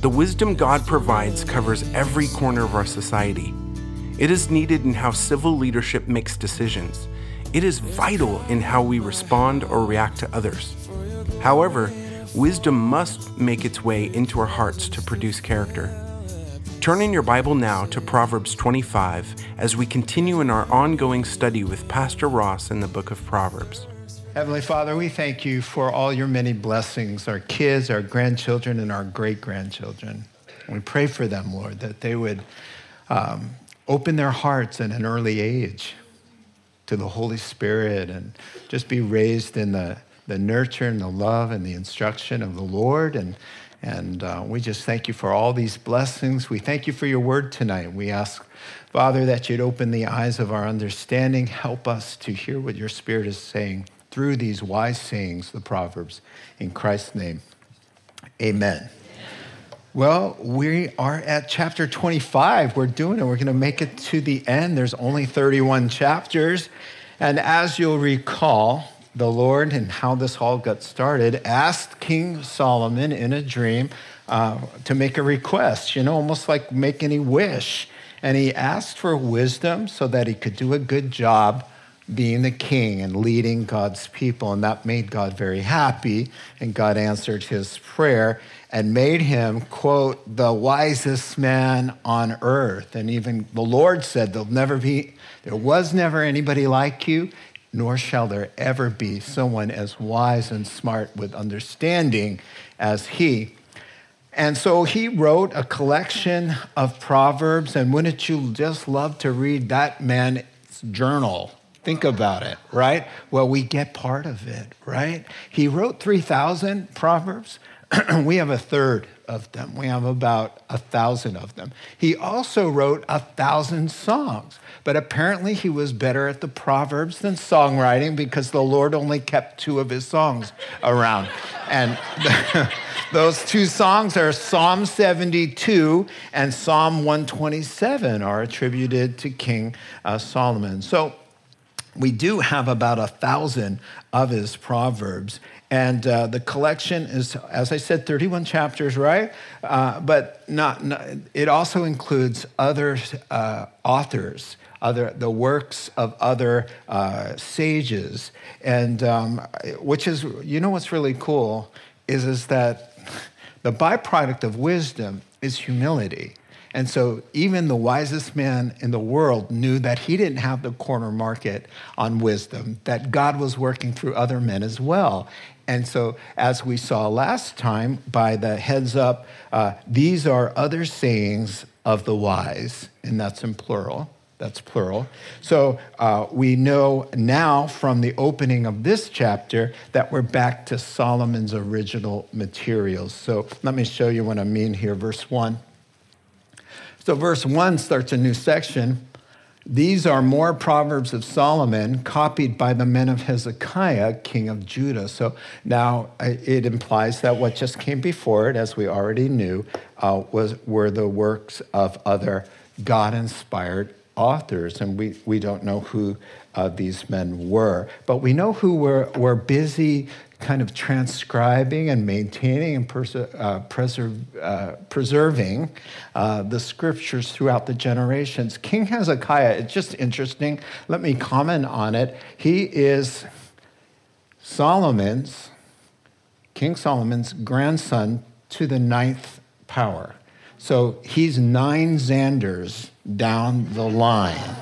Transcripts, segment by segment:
The wisdom God provides covers every corner of our society. It is needed in how civil leadership makes decisions. It is vital in how we respond or react to others. However, wisdom must make its way into our hearts to produce character. Turn in your Bible now to Proverbs 25 as we continue in our ongoing study with Pastor Ross in the book of Proverbs. Heavenly Father, we thank you for all your many blessings, our kids, our grandchildren, and our great grandchildren. We pray for them, Lord, that they would um, open their hearts at an early age to the Holy Spirit and just be raised in the, the nurture and the love and the instruction of the Lord. And, and uh, we just thank you for all these blessings. We thank you for your word tonight. We ask, Father, that you'd open the eyes of our understanding. Help us to hear what your Spirit is saying through these wise sayings, the Proverbs. In Christ's name, amen. Well, we are at chapter 25. We're doing it. We're going to make it to the end. There's only 31 chapters. And as you'll recall, the Lord and how this all got started asked King Solomon in a dream uh, to make a request, you know, almost like make any wish. And he asked for wisdom so that he could do a good job being the king and leading God's people. And that made God very happy. And God answered his prayer and made him, quote, the wisest man on earth. And even the Lord said, There'll never be, there was never anybody like you, nor shall there ever be someone as wise and smart with understanding as he. And so he wrote a collection of proverbs. And wouldn't you just love to read that man's journal? Think about it, right? Well, we get part of it, right? He wrote 3,000 proverbs. we have a third of them. We have about a thousand of them. He also wrote a thousand songs, but apparently he was better at the proverbs than songwriting because the Lord only kept two of his songs around. And those two songs are Psalm 72 and Psalm 127 are attributed to King uh, Solomon. So we do have about a thousand of his proverbs and uh, the collection is as i said 31 chapters right? Uh, but not, not, it also includes other uh, authors other the works of other uh, sages. And um, which is you know what's really cool is is that the byproduct of wisdom is humility and so even the wisest man in the world knew that he didn't have the corner market on wisdom, that God was working through other men as well. And so, as we saw last time by the heads up, uh, these are other sayings of the wise, and that's in plural. That's plural. So uh, we know now from the opening of this chapter that we're back to Solomon's original materials. So let me show you what I mean here. Verse 1. So, verse 1 starts a new section. These are more Proverbs of Solomon copied by the men of Hezekiah, king of Judah. So now uh, it implies that what just came before it, as we already knew, uh, was, were the works of other God inspired authors. And we, we don't know who uh, these men were, but we know who were, were busy kind of transcribing and maintaining and uh, preserve, uh, preserving uh, the scriptures throughout the generations. King Hezekiah, it's just interesting. Let me comment on it. He is Solomon's, King Solomon's grandson to the ninth power. So he's nine Xanders down the line.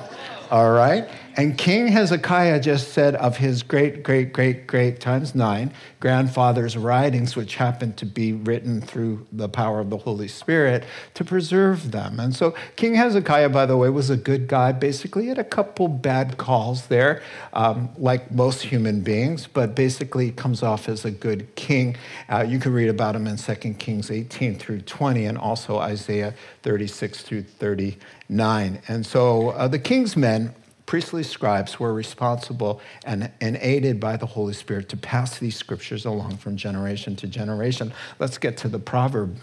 All right? And King Hezekiah just said of his great, great, great, great times nine grandfather's writings, which happened to be written through the power of the Holy Spirit to preserve them. And so King Hezekiah, by the way, was a good guy. Basically, had a couple bad calls there, um, like most human beings, but basically comes off as a good king. Uh, you can read about him in 2 Kings 18 through 20 and also Isaiah 36 through 39. And so uh, the king's men priestly scribes were responsible and, and aided by the Holy Spirit to pass these scriptures along from generation to generation. Let's get to the proverb.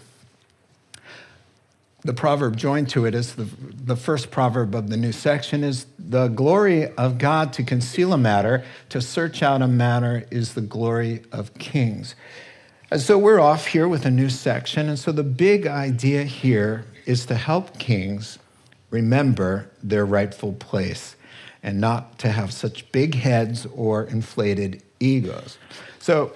The proverb joined to it is the, the first proverb of the new section is the glory of God to conceal a matter, to search out a matter is the glory of kings. And so we're off here with a new section. And so the big idea here is to help kings remember their rightful place and not to have such big heads or inflated egos. So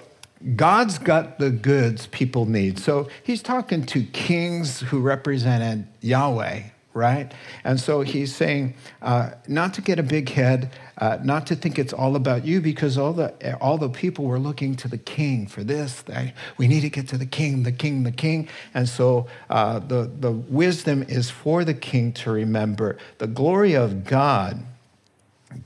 God's got the goods people need. So he's talking to kings who represented Yahweh, right? And so he's saying uh, not to get a big head, uh, not to think it's all about you, because all the all the people were looking to the king for this. We need to get to the king, the king, the king. And so uh, the the wisdom is for the king to remember the glory of God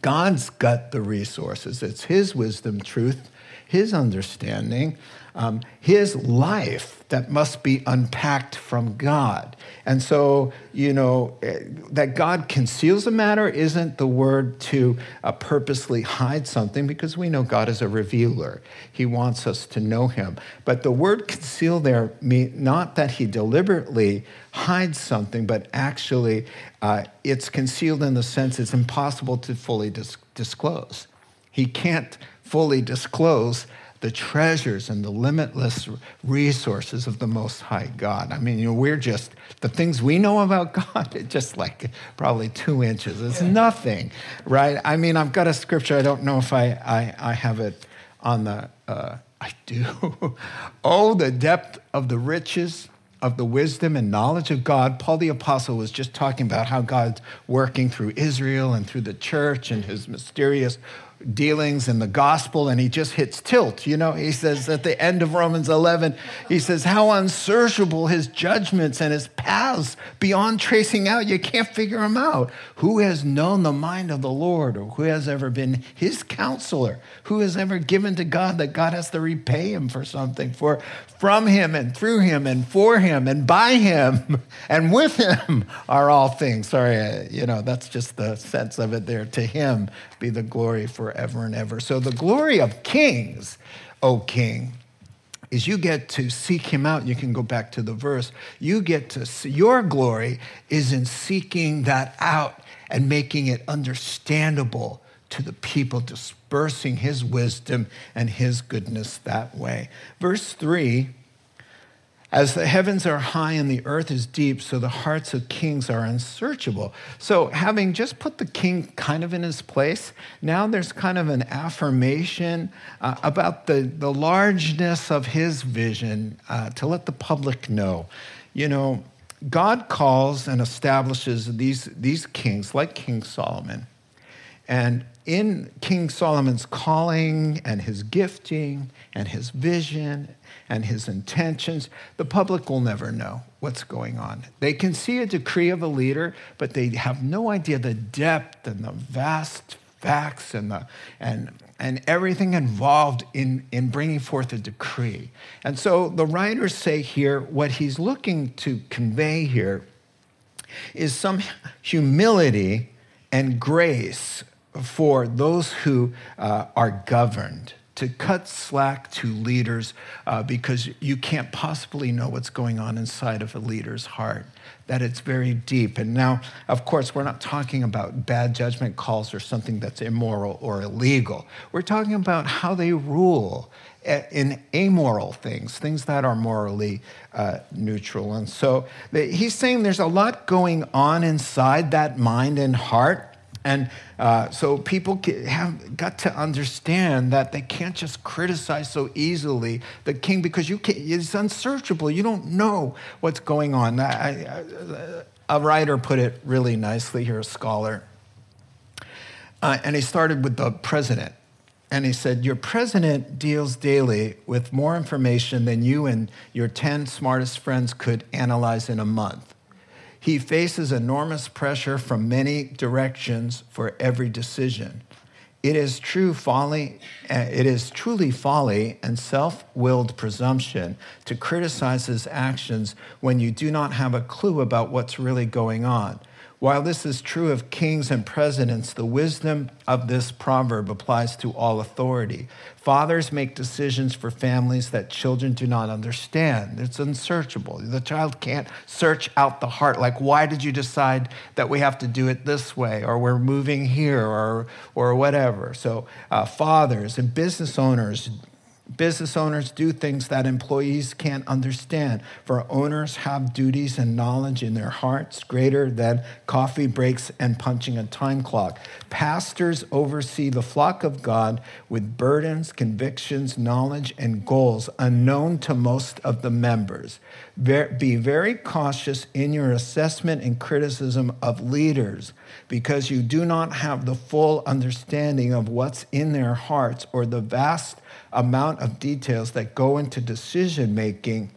God's got the resources. It's His wisdom, truth, His understanding, um, His life that must be unpacked from God. And so, you know, eh, that God conceals a matter isn't the word to uh, purposely hide something because we know God is a revealer. He wants us to know Him. But the word conceal there, mean, not that He deliberately hides something, but actually uh, it's concealed in the sense it's impossible to fully dis- disclose. He can't fully disclose the treasures and the limitless resources of the Most High God. I mean, you know, we're just, the things we know about God, it's just like probably two inches. It's yeah. nothing, right? I mean, I've got a scripture, I don't know if I, I, I have it on the, uh, I do. oh, the depth of the riches of the wisdom and knowledge of God. Paul the Apostle was just talking about how God's working through Israel and through the church and his mysterious dealings in the gospel and he just hits tilt. You know, he says at the end of Romans 11, he says, How unsearchable his judgments and his paths beyond tracing out. You can't figure them out. Who has known the mind of the Lord or who has ever been his counselor? Who has ever given to God that God has to repay him for something? For from him and through him and for him and by him and with him are all things. Sorry, you know, that's just the sense of it there. To him be the glory forever and ever. So, the glory of kings, O king, is you get to seek him out. You can go back to the verse. You get to see, your glory is in seeking that out and making it understandable to the people, dispersing his wisdom and his goodness that way. Verse 3 as the heavens are high and the earth is deep, so the hearts of kings are unsearchable. So, having just put the king kind of in his place, now there's kind of an affirmation uh, about the, the largeness of his vision uh, to let the public know. You know, God calls and establishes these, these kings, like King Solomon. And in King Solomon's calling and his gifting and his vision and his intentions, the public will never know what's going on. They can see a decree of a leader, but they have no idea the depth and the vast facts and, the, and, and everything involved in, in bringing forth a decree. And so the writers say here what he's looking to convey here is some humility and grace for those who uh, are governed to cut slack to leaders uh, because you can't possibly know what's going on inside of a leader's heart, that it's very deep. And now, of course, we're not talking about bad judgment calls or something that's immoral or illegal. We're talking about how they rule eh, in amoral things, things that are morally uh, neutral. And so the, he's saying there's a lot going on inside that mind and heart and uh, so people have got to understand that they can't just criticize so easily the king because you can, it's unsearchable. You don't know what's going on. I, I, a writer put it really nicely here, a scholar. Uh, and he started with the president. And he said, Your president deals daily with more information than you and your 10 smartest friends could analyze in a month. He faces enormous pressure from many directions for every decision. It is true folly, uh, it is truly folly and self-willed presumption to criticize his actions when you do not have a clue about what's really going on. While this is true of kings and presidents, the wisdom of this proverb applies to all authority. Fathers make decisions for families that children do not understand. It's unsearchable. The child can't search out the heart. Like, why did you decide that we have to do it this way, or we're moving here, or, or whatever? So, uh, fathers and business owners Business owners do things that employees can't understand, for owners have duties and knowledge in their hearts greater than coffee breaks and punching a time clock. Pastors oversee the flock of God with burdens, convictions, knowledge, and goals unknown to most of the members. Be very cautious in your assessment and criticism of leaders because you do not have the full understanding of what's in their hearts or the vast amount of details that go into decision making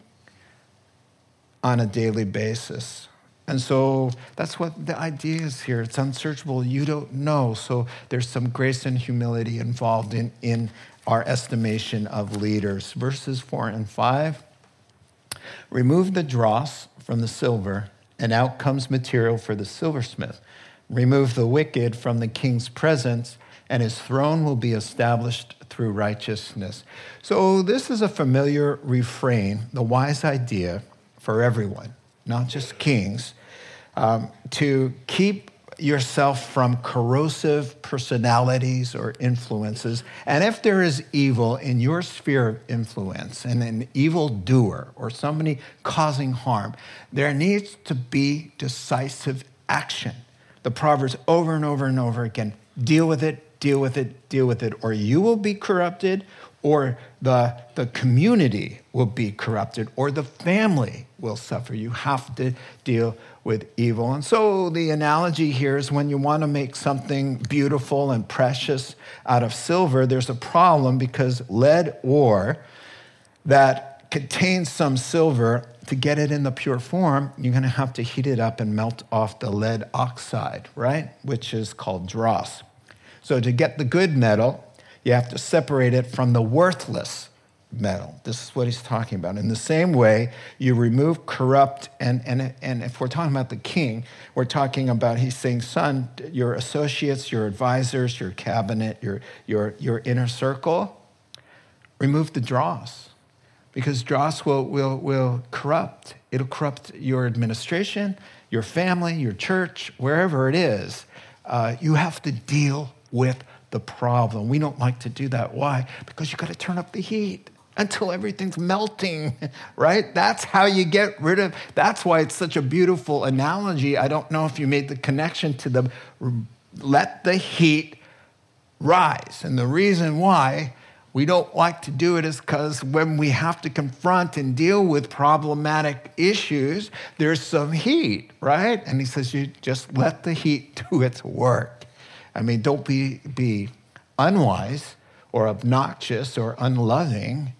on a daily basis. And so that's what the idea is here. It's unsearchable. You don't know. So there's some grace and humility involved in, in our estimation of leaders. Verses four and five remove the dross from the silver, and out comes material for the silversmith. Remove the wicked from the king's presence, and his throne will be established through righteousness. So, this is a familiar refrain, the wise idea for everyone, not just kings, um, to keep yourself from corrosive personalities or influences. And if there is evil in your sphere of influence and an evil doer or somebody causing harm, there needs to be decisive action. The Proverbs over and over and over again deal with it, deal with it, deal with it, or you will be corrupted, or the, the community will be corrupted, or the family will suffer. You have to deal with evil. And so the analogy here is when you want to make something beautiful and precious out of silver, there's a problem because lead ore that contains some silver to get it in the pure form, you're going to have to heat it up and melt off the lead oxide, right? Which is called dross. So to get the good metal, you have to separate it from the worthless metal. This is what he's talking about. In the same way, you remove corrupt, and, and, and if we're talking about the king, we're talking about, he's saying, son, your associates, your advisors, your cabinet, your, your, your inner circle, remove the dross. Because dross will, will, will corrupt. It'll corrupt your administration, your family, your church, wherever it is. Uh, you have to deal with the problem. We don't like to do that. Why? Because you got to turn up the heat until everything's melting, right? That's how you get rid of. That's why it's such a beautiful analogy. I don't know if you made the connection to the let the heat rise. And the reason why we don't like to do it is because when we have to confront and deal with problematic issues, there's some heat, right? And he says, you just let the heat do its work. I mean, don't be, be unwise or obnoxious or unloving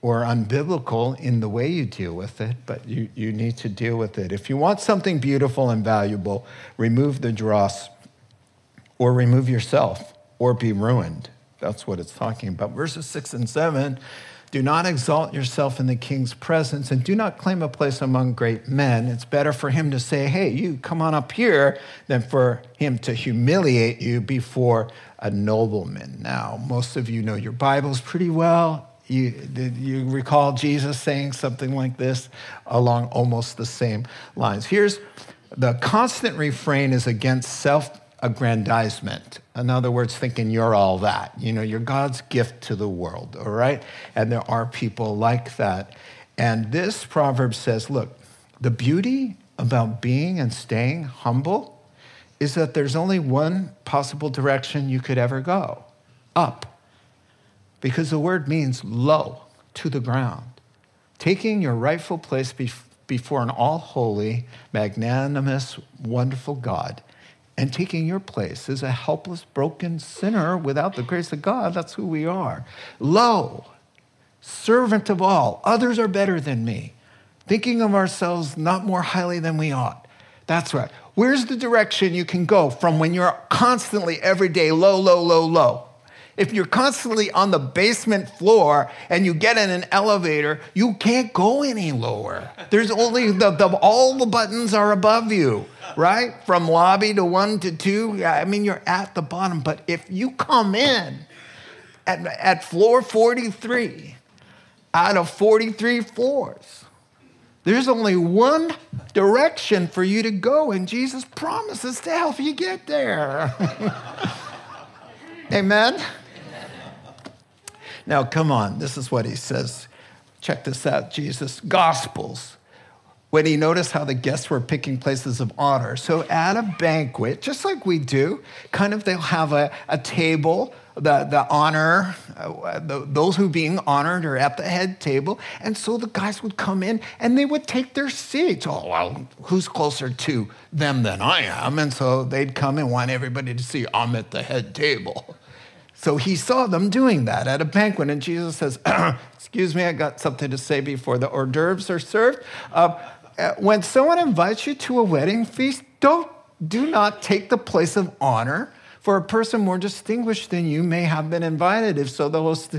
or unbiblical in the way you deal with it, but you, you need to deal with it. If you want something beautiful and valuable, remove the dross or remove yourself or be ruined. That's what it's talking about. Verses six and seven do not exalt yourself in the king's presence and do not claim a place among great men. It's better for him to say, Hey, you come on up here, than for him to humiliate you before a nobleman. Now, most of you know your Bibles pretty well. You, you recall Jesus saying something like this along almost the same lines? Here's the constant refrain is against self aggrandizement. In other words, thinking you're all that. You know, you're God's gift to the world, all right? And there are people like that. And this proverb says look, the beauty about being and staying humble is that there's only one possible direction you could ever go up. Because the word means low, to the ground. Taking your rightful place before an all holy, magnanimous, wonderful God and taking your place as a helpless, broken sinner without the grace of God. That's who we are. Lo, servant of all, others are better than me, thinking of ourselves not more highly than we ought. That's right. Where's the direction you can go from when you're constantly every day low, low, low, low? If you're constantly on the basement floor and you get in an elevator, you can't go any lower. There's only the, the all the buttons are above you, right? From lobby to one to two. Yeah, I mean, you're at the bottom. But if you come in at, at floor 43 out of 43 floors, there's only one direction for you to go, and Jesus promises to help you get there. Amen? Now, come on, this is what he says. Check this out Jesus, Gospels. When he noticed how the guests were picking places of honor. So, at a banquet, just like we do, kind of they'll have a, a table, the, the honor, uh, the, those who being honored are at the head table. And so the guys would come in and they would take their seats. Oh, well, who's closer to them than I am? And so they'd come and want everybody to see I'm at the head table. So he saw them doing that at a banquet, and Jesus says, Excuse me, I got something to say before the hors d'oeuvres are served. Uh, Uh, when someone invites you to a wedding feast, don't, do not take the place of honor, for a person more distinguished than you may have been invited. If so, the host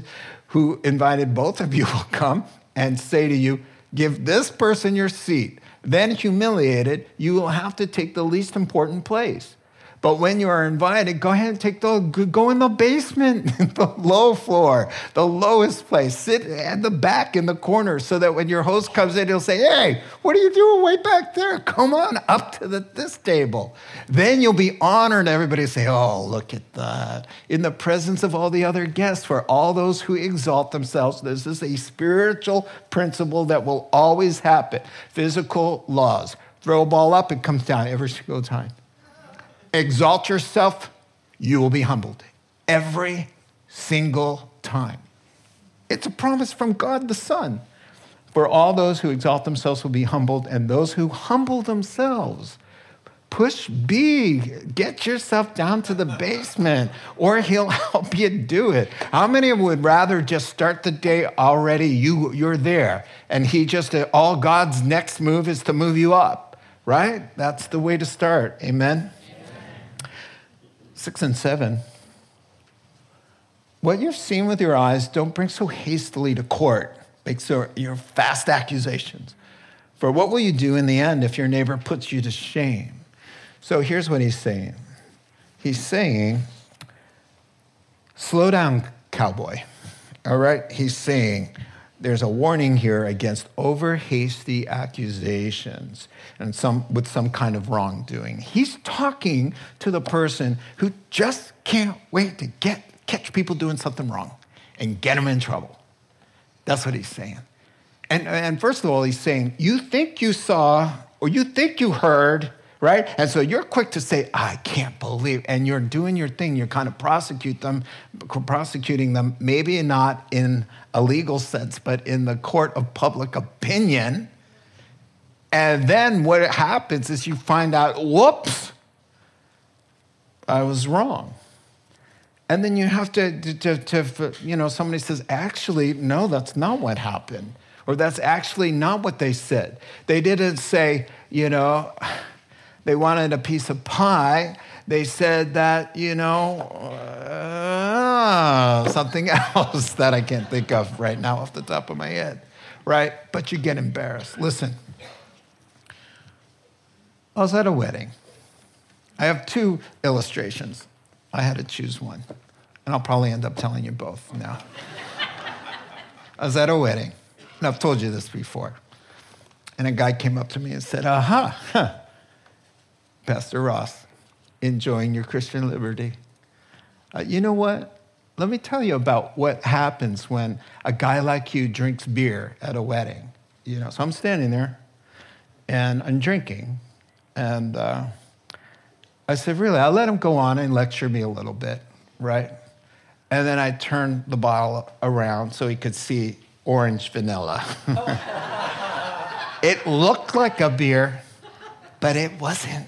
who invited both of you will come and say to you, Give this person your seat. Then, humiliated, you will have to take the least important place. But when you are invited, go ahead and take the go in the basement, the low floor, the lowest place. Sit at the back in the corner so that when your host comes in, he'll say, Hey, what are you doing way back there? Come on up to the, this table. Then you'll be honored. Everybody say, Oh, look at that. In the presence of all the other guests, for all those who exalt themselves, this is a spiritual principle that will always happen. Physical laws. Throw a ball up, it comes down every single time exalt yourself, you will be humbled every single time. It's a promise from God the Son. For all those who exalt themselves will be humbled, and those who humble themselves. Push B, get yourself down to the basement, or he'll help you do it. How many would rather just start the day already? You, you're there, and he just, all God's next move is to move you up, right? That's the way to start. Amen six and seven. What you've seen with your eyes, don't bring so hastily to court. Make so your fast accusations. For what will you do in the end if your neighbor puts you to shame? So here's what he's saying. He's saying, slow down, cowboy. All right? He's saying, there's a warning here against over hasty accusations and some with some kind of wrongdoing. He's talking to the person who just can't wait to get catch people doing something wrong and get them in trouble. That's what he's saying. And, and first of all, he's saying, you think you saw or you think you heard right? And so you're quick to say, I can't believe, and you're doing your thing. You're kind of prosecute them, prosecuting them, maybe not in a legal sense, but in the court of public opinion. And then what happens is you find out, whoops, I was wrong. And then you have to, to, to, to, you know, somebody says, actually, no, that's not what happened. Or that's actually not what they said. They didn't say, you know, they wanted a piece of pie, they said that, you know, uh, something else that I can't think of right now off the top of my head, right? But you get embarrassed. Listen, I was at a wedding. I have two illustrations. I had to choose one, and I'll probably end up telling you both now. I was at a wedding, and I've told you this before. And a guy came up to me and said, Aha, huh, Pastor Ross, enjoying your Christian liberty. Uh, you know what? Let me tell you about what happens when a guy like you drinks beer at a wedding. You know, so I'm standing there and I'm drinking. And uh, I said, Really? I let him go on and lecture me a little bit, right? And then I turned the bottle around so he could see orange vanilla. it looked like a beer, but it wasn't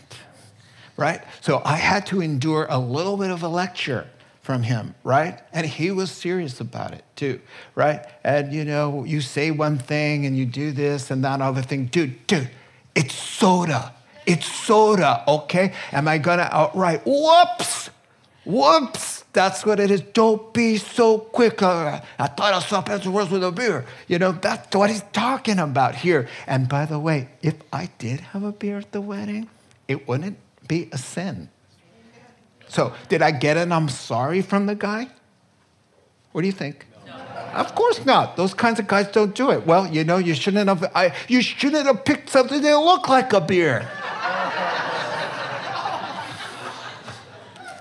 right? So I had to endure a little bit of a lecture from him, right? And he was serious about it too, right? And you know, you say one thing and you do this and that other thing. Dude, dude, it's soda. It's soda, okay? Am I gonna outright, whoops, whoops, that's what it is. Don't be so quick. Uh, I thought I saw Pastor words with a beer. You know, that's what he's talking about here. And by the way, if I did have a beer at the wedding, it wouldn't be a sin. So, did I get an I'm sorry from the guy? What do you think? No. Of course not. Those kinds of guys don't do it. Well, you know, you shouldn't have. I, you shouldn't have picked something that looked like a beer.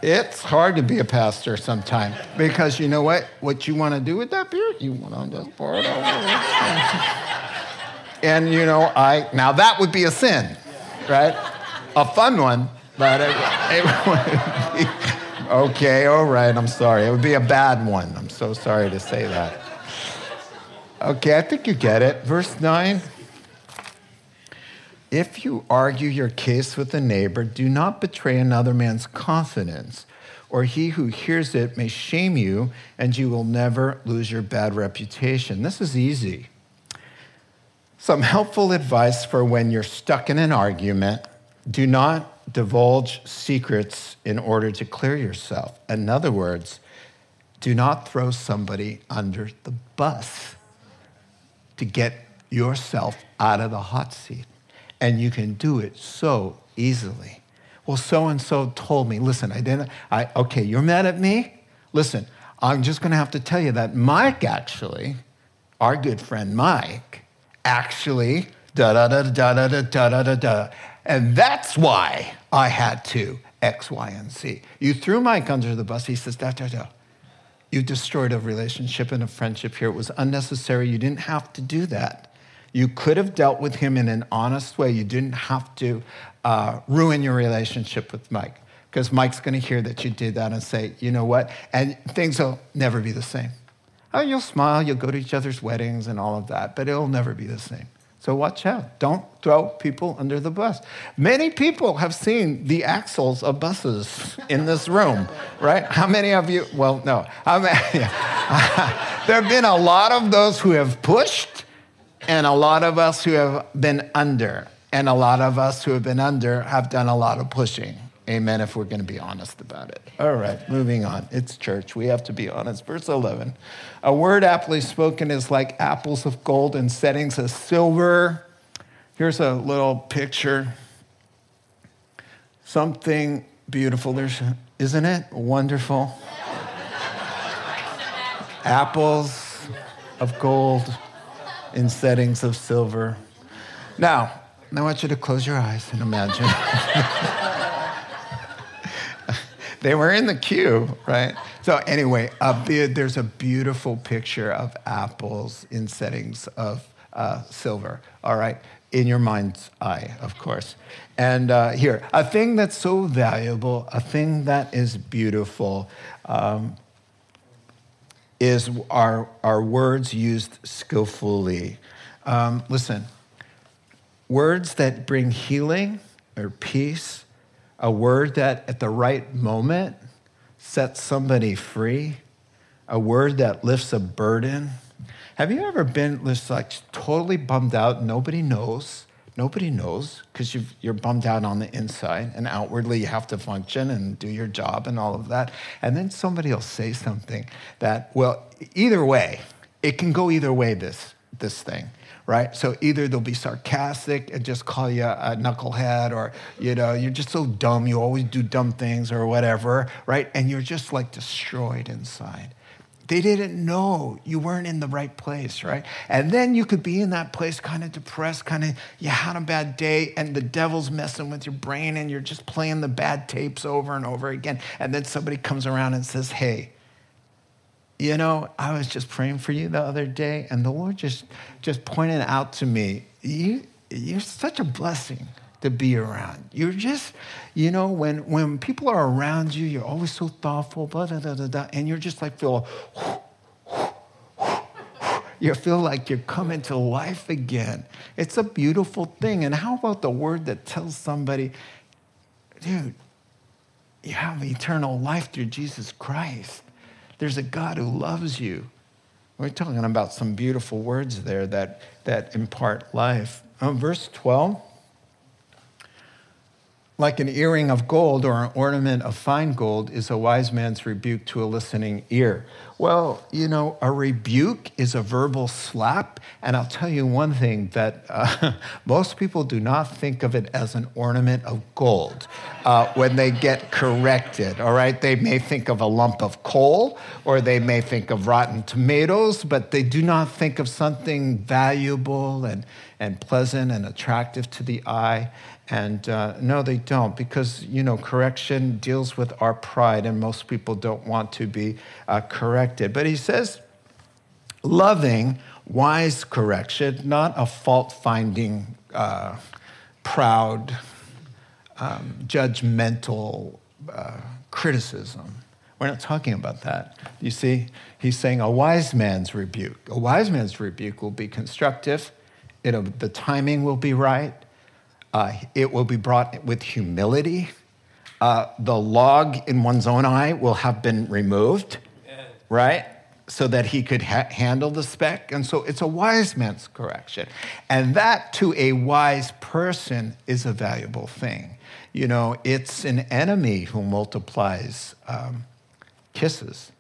it's hard to be a pastor sometimes because you know what? What you want to do with that beer? You want to just pour it over. and you know, I now that would be a sin, right? A fun one, but it, it would be, okay, all right. I'm sorry. It would be a bad one. I'm so sorry to say that. Okay, I think you get it. Verse nine. If you argue your case with a neighbor, do not betray another man's confidence, or he who hears it may shame you, and you will never lose your bad reputation. This is easy. Some helpful advice for when you're stuck in an argument do not divulge secrets in order to clear yourself. In other words, do not throw somebody under the bus to get yourself out of the hot seat and you can do it so easily. Well, so and so told me, listen, I didn't, I, okay, you're mad at me? Listen, I'm just gonna have to tell you that Mike actually, our good friend Mike, actually, da da da da da da da da da. And that's why I had to X, Y, and Z. You threw Mike under the bus. He says, da da da. You destroyed a relationship and a friendship here. It was unnecessary. You didn't have to do that. You could have dealt with him in an honest way. You didn't have to uh, ruin your relationship with Mike because Mike's going to hear that you did that and say, you know what? And things will never be the same. Oh, you'll smile, you'll go to each other's weddings and all of that, but it'll never be the same. So watch out. Don't throw people under the bus. Many people have seen the axles of buses in this room, right? How many of you? Well, no. There have been a lot of those who have pushed and a lot of us who have been under, and a lot of us who have been under have done a lot of pushing. Amen, if we're going to be honest about it. All right, moving on. It's church. We have to be honest. Verse 11 A word aptly spoken is like apples of gold in settings of silver. Here's a little picture. Something beautiful. There's, isn't it wonderful? Apples of gold in settings of silver. Now, I want you to close your eyes and imagine. they were in the queue, right? So, anyway, there's a beautiful picture of apples in settings of uh, silver, all right? In your mind's eye, of course. And uh, here, a thing that's so valuable, a thing that is beautiful. Um, is our, our words used skillfully. Um, listen, words that bring healing or peace, a word that at the right moment sets somebody free, a word that lifts a burden. Have you ever been just like totally bummed out? Nobody knows. Nobody knows because you're bummed out on the inside, and outwardly you have to function and do your job and all of that. And then somebody will say something that, well, either way, it can go either way, this, this thing right? So either they'll be sarcastic and just call you a knucklehead, or you know, you're just so dumb, you always do dumb things or whatever, right? And you're just like destroyed inside. They didn't know you weren't in the right place, right? And then you could be in that place kind of depressed, kind of you had a bad day, and the devil's messing with your brain, and you're just playing the bad tapes over and over again. And then somebody comes around and says, Hey, you know, I was just praying for you the other day, and the Lord just just pointed out to me, you, you're such a blessing to be around. You're just, you know, when, when people are around you, you're always so thoughtful, blah, blah, blah, blah, and you're just like feel, you feel like you're coming to life again. It's a beautiful thing. And how about the word that tells somebody, dude, you have eternal life through Jesus Christ. There's a God who loves you. We're talking about some beautiful words there that, that impart life. Um, verse 12 like an earring of gold or an ornament of fine gold is a wise man's rebuke to a listening ear. Well, you know, a rebuke is a verbal slap. And I'll tell you one thing that uh, most people do not think of it as an ornament of gold uh, when they get corrected, all right? They may think of a lump of coal or they may think of rotten tomatoes, but they do not think of something valuable and, and pleasant and attractive to the eye. And uh, no, they don't, because you know correction deals with our pride, and most people don't want to be uh, corrected. But he says, loving, wise correction, not a fault-finding, uh, proud, um, judgmental uh, criticism. We're not talking about that. You see, he's saying a wise man's rebuke. A wise man's rebuke will be constructive. It'll, the timing will be right uh, it will be brought with humility. Uh, the log in one's own eye will have been removed, right? So that he could ha- handle the speck. And so it's a wise man's correction. And that to a wise person is a valuable thing. You know, it's an enemy who multiplies um, kisses,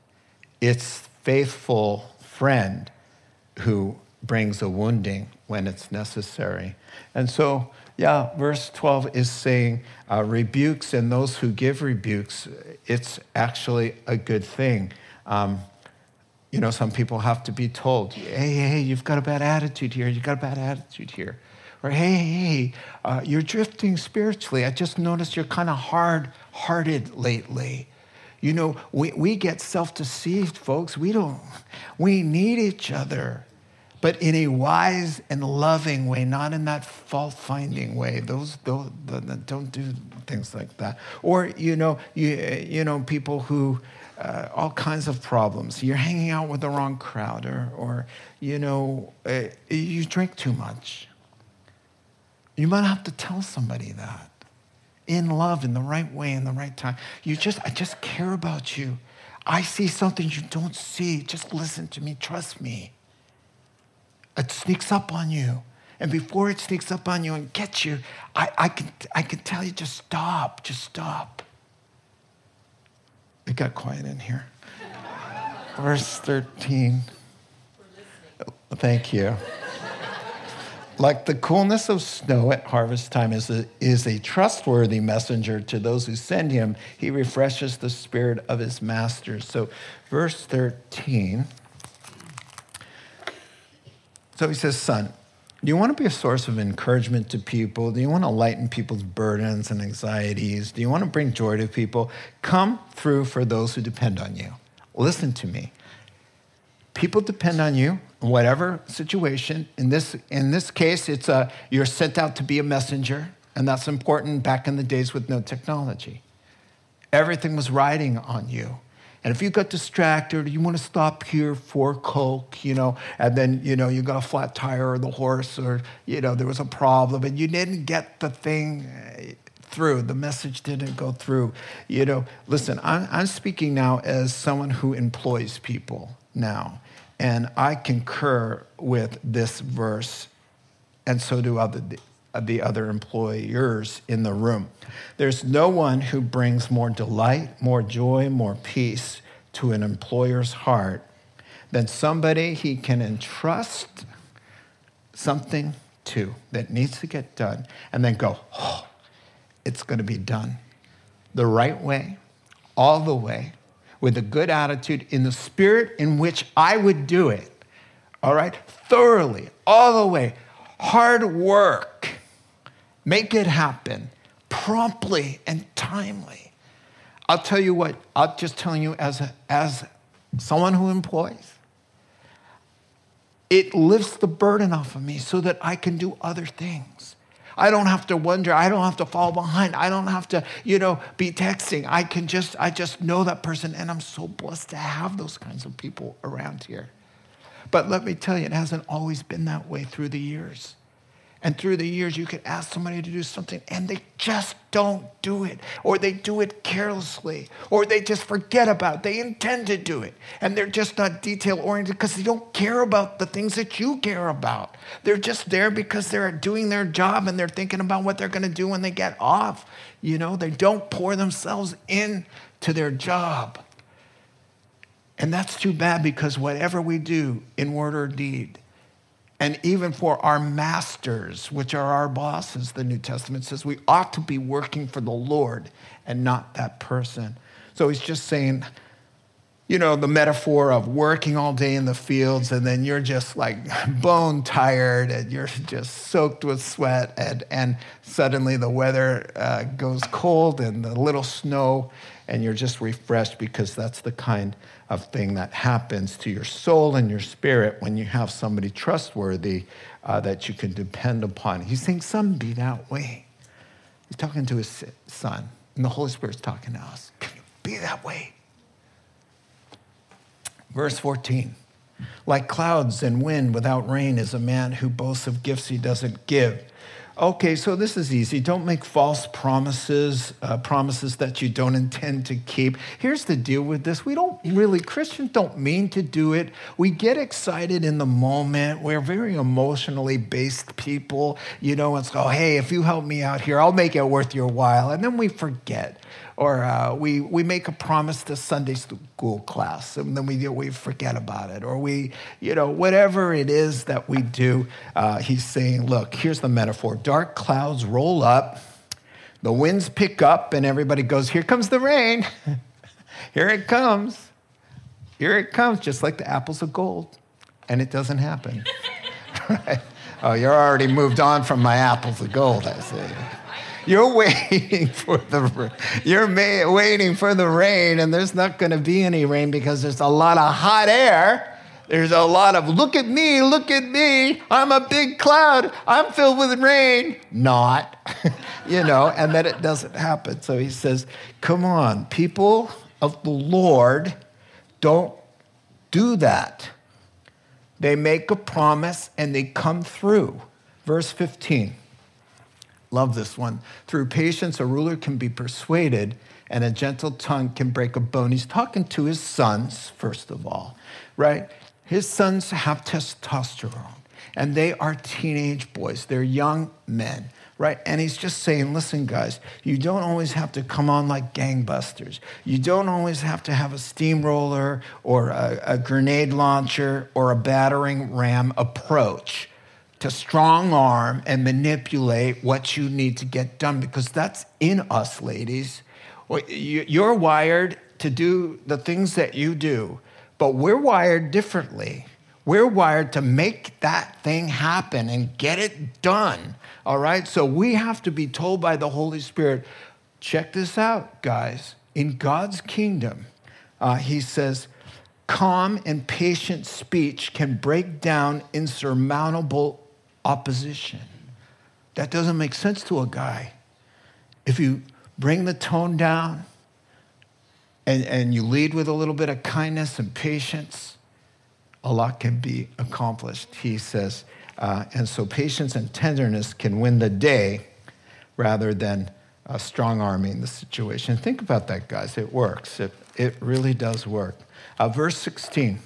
it's faithful friend who brings a wounding when it's necessary. And so yeah, verse 12 is saying uh, rebukes and those who give rebukes, it's actually a good thing. Um, you know, some people have to be told, hey, hey, you've got a bad attitude here, you've got a bad attitude here. Or, hey, hey, uh, you're drifting spiritually. I just noticed you're kind of hard hearted lately. You know, we, we get self deceived, folks. We don't, we need each other but in a wise and loving way, not in that fault finding way. Those, those, don't do things like that. Or, you know, you, you know people who, uh, all kinds of problems. You're hanging out with the wrong crowd, or, or you know, uh, you drink too much. You might have to tell somebody that in love, in the right way, in the right time. You just, I just care about you. I see something you don't see. Just listen to me. Trust me it sneaks up on you. And before it sneaks up on you and gets you, I, I, can, I can tell you just stop, just stop. It got quiet in here. Verse 13. Thank you. Like the coolness of snow at harvest time is a, is a trustworthy messenger to those who send him, he refreshes the spirit of his masters. So, verse 13. So he says, Son, do you want to be a source of encouragement to people? Do you want to lighten people's burdens and anxieties? Do you want to bring joy to people? Come through for those who depend on you. Listen to me. People depend on you in whatever situation. In this, in this case, it's a, you're sent out to be a messenger, and that's important back in the days with no technology. Everything was riding on you. And if you got distracted, you want to stop here for Coke, you know, and then, you know, you got a flat tire or the horse or, you know, there was a problem and you didn't get the thing uh, through, the message didn't go through. You know, listen, I'm, I'm speaking now as someone who employs people now. And I concur with this verse, and so do other, the other employers in the room. There's no one who brings more delight, more joy, more peace to an employer's heart than somebody he can entrust something to that needs to get done and then go, oh, it's going to be done the right way, all the way, with a good attitude, in the spirit in which I would do it. All right? Thoroughly, all the way. Hard work Make it happen promptly and timely. I'll tell you what, I'm just telling you as, a, as someone who employs, it lifts the burden off of me so that I can do other things. I don't have to wonder. I don't have to fall behind. I don't have to, you know, be texting. I can just, I just know that person, and I'm so blessed to have those kinds of people around here. But let me tell you, it hasn't always been that way through the years. And through the years, you could ask somebody to do something and they just don't do it, or they do it carelessly, or they just forget about it. They intend to do it, and they're just not detail oriented because they don't care about the things that you care about. They're just there because they're doing their job and they're thinking about what they're going to do when they get off. You know, they don't pour themselves in to their job. And that's too bad because whatever we do in word or deed, and even for our masters, which are our bosses, the New Testament says we ought to be working for the Lord and not that person. So he's just saying, you know, the metaphor of working all day in the fields and then you're just like bone tired and you're just soaked with sweat and, and suddenly the weather uh, goes cold and the little snow and you're just refreshed because that's the kind of thing that happens to your soul and your spirit when you have somebody trustworthy uh, that you can depend upon. He's saying, Son, be that way. He's talking to his son, and the Holy Spirit's talking to us. Can you be that way? Verse 14 Like clouds and wind without rain is a man who boasts of gifts he doesn't give. Okay, so this is easy. Don't make false promises, uh, promises that you don't intend to keep. Here's the deal with this we don't really, Christians don't mean to do it. We get excited in the moment. We're very emotionally based people. You know, it's, oh, hey, if you help me out here, I'll make it worth your while. And then we forget or uh, we, we make a promise to Sunday school class and then we, we forget about it, or we, you know, whatever it is that we do, uh, he's saying, look, here's the metaphor dark clouds roll up, the winds pick up, and everybody goes, here comes the rain. here it comes. Here it comes, just like the apples of gold. And it doesn't happen. right? Oh, you're already moved on from my apples of gold, I say. You're waiting for the you're waiting for the rain, and there's not going to be any rain because there's a lot of hot air. There's a lot of look at me, look at me. I'm a big cloud. I'm filled with rain. Not, you know, and then it doesn't happen. So he says, "Come on, people of the Lord, don't do that." They make a promise and they come through. Verse 15. Love this one. Through patience, a ruler can be persuaded, and a gentle tongue can break a bone. He's talking to his sons, first of all, right? His sons have testosterone, and they are teenage boys. They're young men, right? And he's just saying, listen, guys, you don't always have to come on like gangbusters. You don't always have to have a steamroller or a, a grenade launcher or a battering ram approach to strong arm and manipulate what you need to get done because that's in us, ladies. You're wired to do the things that you do, but we're wired differently. We're wired to make that thing happen and get it done. All right? So we have to be told by the Holy Spirit check this out, guys. In God's kingdom, uh, He says, calm and patient speech can break down insurmountable opposition. That doesn't make sense to a guy. If you bring the tone down and, and you lead with a little bit of kindness and patience, a lot can be accomplished, he says. Uh, and so patience and tenderness can win the day rather than uh, strong arming the situation. Think about that, guys. It works. It, it really does work. Uh, verse 16.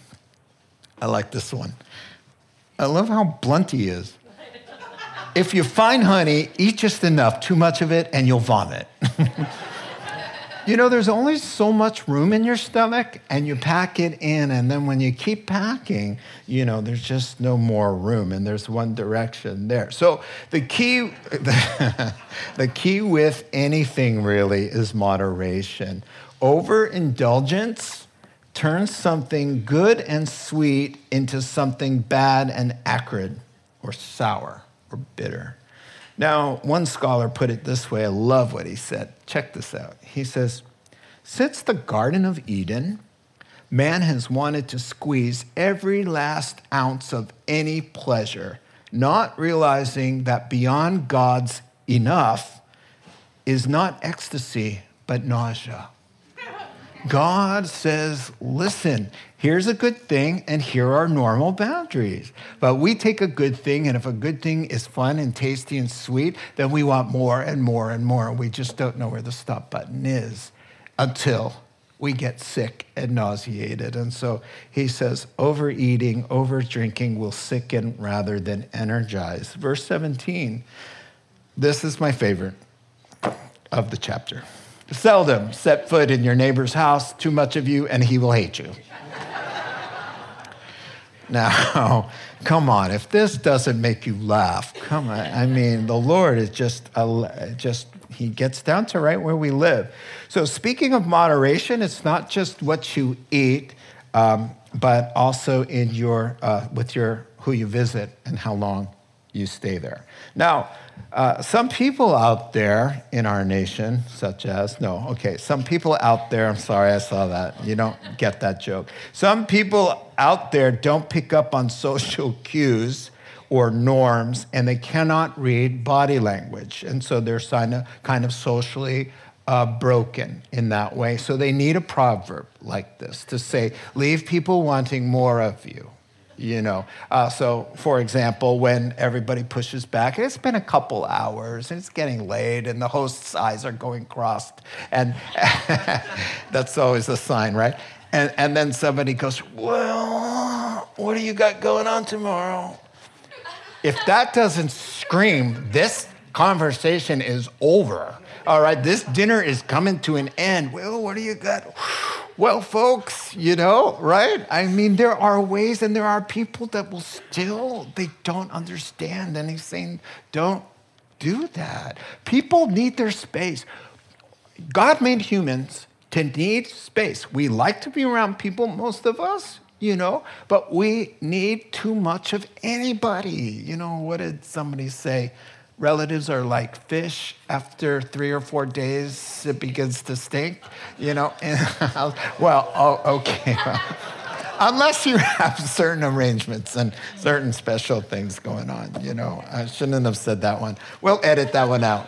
I like this one. I love how blunt he is if you find honey, eat just enough, too much of it, and you'll vomit. you know, there's only so much room in your stomach, and you pack it in, and then when you keep packing, you know, there's just no more room, and there's one direction there. So the key, the key with anything really is moderation. Overindulgence turns something good and sweet into something bad and acrid or sour or bitter. Now, one scholar put it this way. I love what he said. Check this out. He says, Since the Garden of Eden, man has wanted to squeeze every last ounce of any pleasure, not realizing that beyond God's enough is not ecstasy, but nausea. God says, listen, here's a good thing, and here are normal boundaries. But we take a good thing, and if a good thing is fun and tasty and sweet, then we want more and more and more. We just don't know where the stop button is until we get sick and nauseated. And so he says, overeating, over drinking will sicken rather than energize. Verse 17, this is my favorite of the chapter. Seldom set foot in your neighbor's house, too much of you, and he will hate you. now, come on, if this doesn't make you laugh, come on. I mean, the Lord is just, a, just he gets down to right where we live. So, speaking of moderation, it's not just what you eat, um, but also in your, uh, with your, who you visit and how long you stay there. Now, uh, some people out there in our nation, such as, no, okay, some people out there, I'm sorry I saw that. You don't get that joke. Some people out there don't pick up on social cues or norms, and they cannot read body language. And so they're kind of socially uh, broken in that way. So they need a proverb like this to say, leave people wanting more of you you know. Uh, so, for example, when everybody pushes back, it's been a couple hours and it's getting late and the host's eyes are going crossed. And that's always a sign, right? And, and then somebody goes, Well, what do you got going on tomorrow? If that doesn't scream, this conversation is over. All right, this dinner is coming to an end. Well, what do you got? Well, folks, you know, right? I mean, there are ways and there are people that will still, they don't understand. And he's saying, don't do that. People need their space. God made humans to need space. We like to be around people, most of us, you know, but we need too much of anybody. You know, what did somebody say? Relatives are like fish. After three or four days, it begins to stink, you know. well, oh, okay. Unless you have certain arrangements and certain special things going on, you know. I shouldn't have said that one. We'll edit that one out.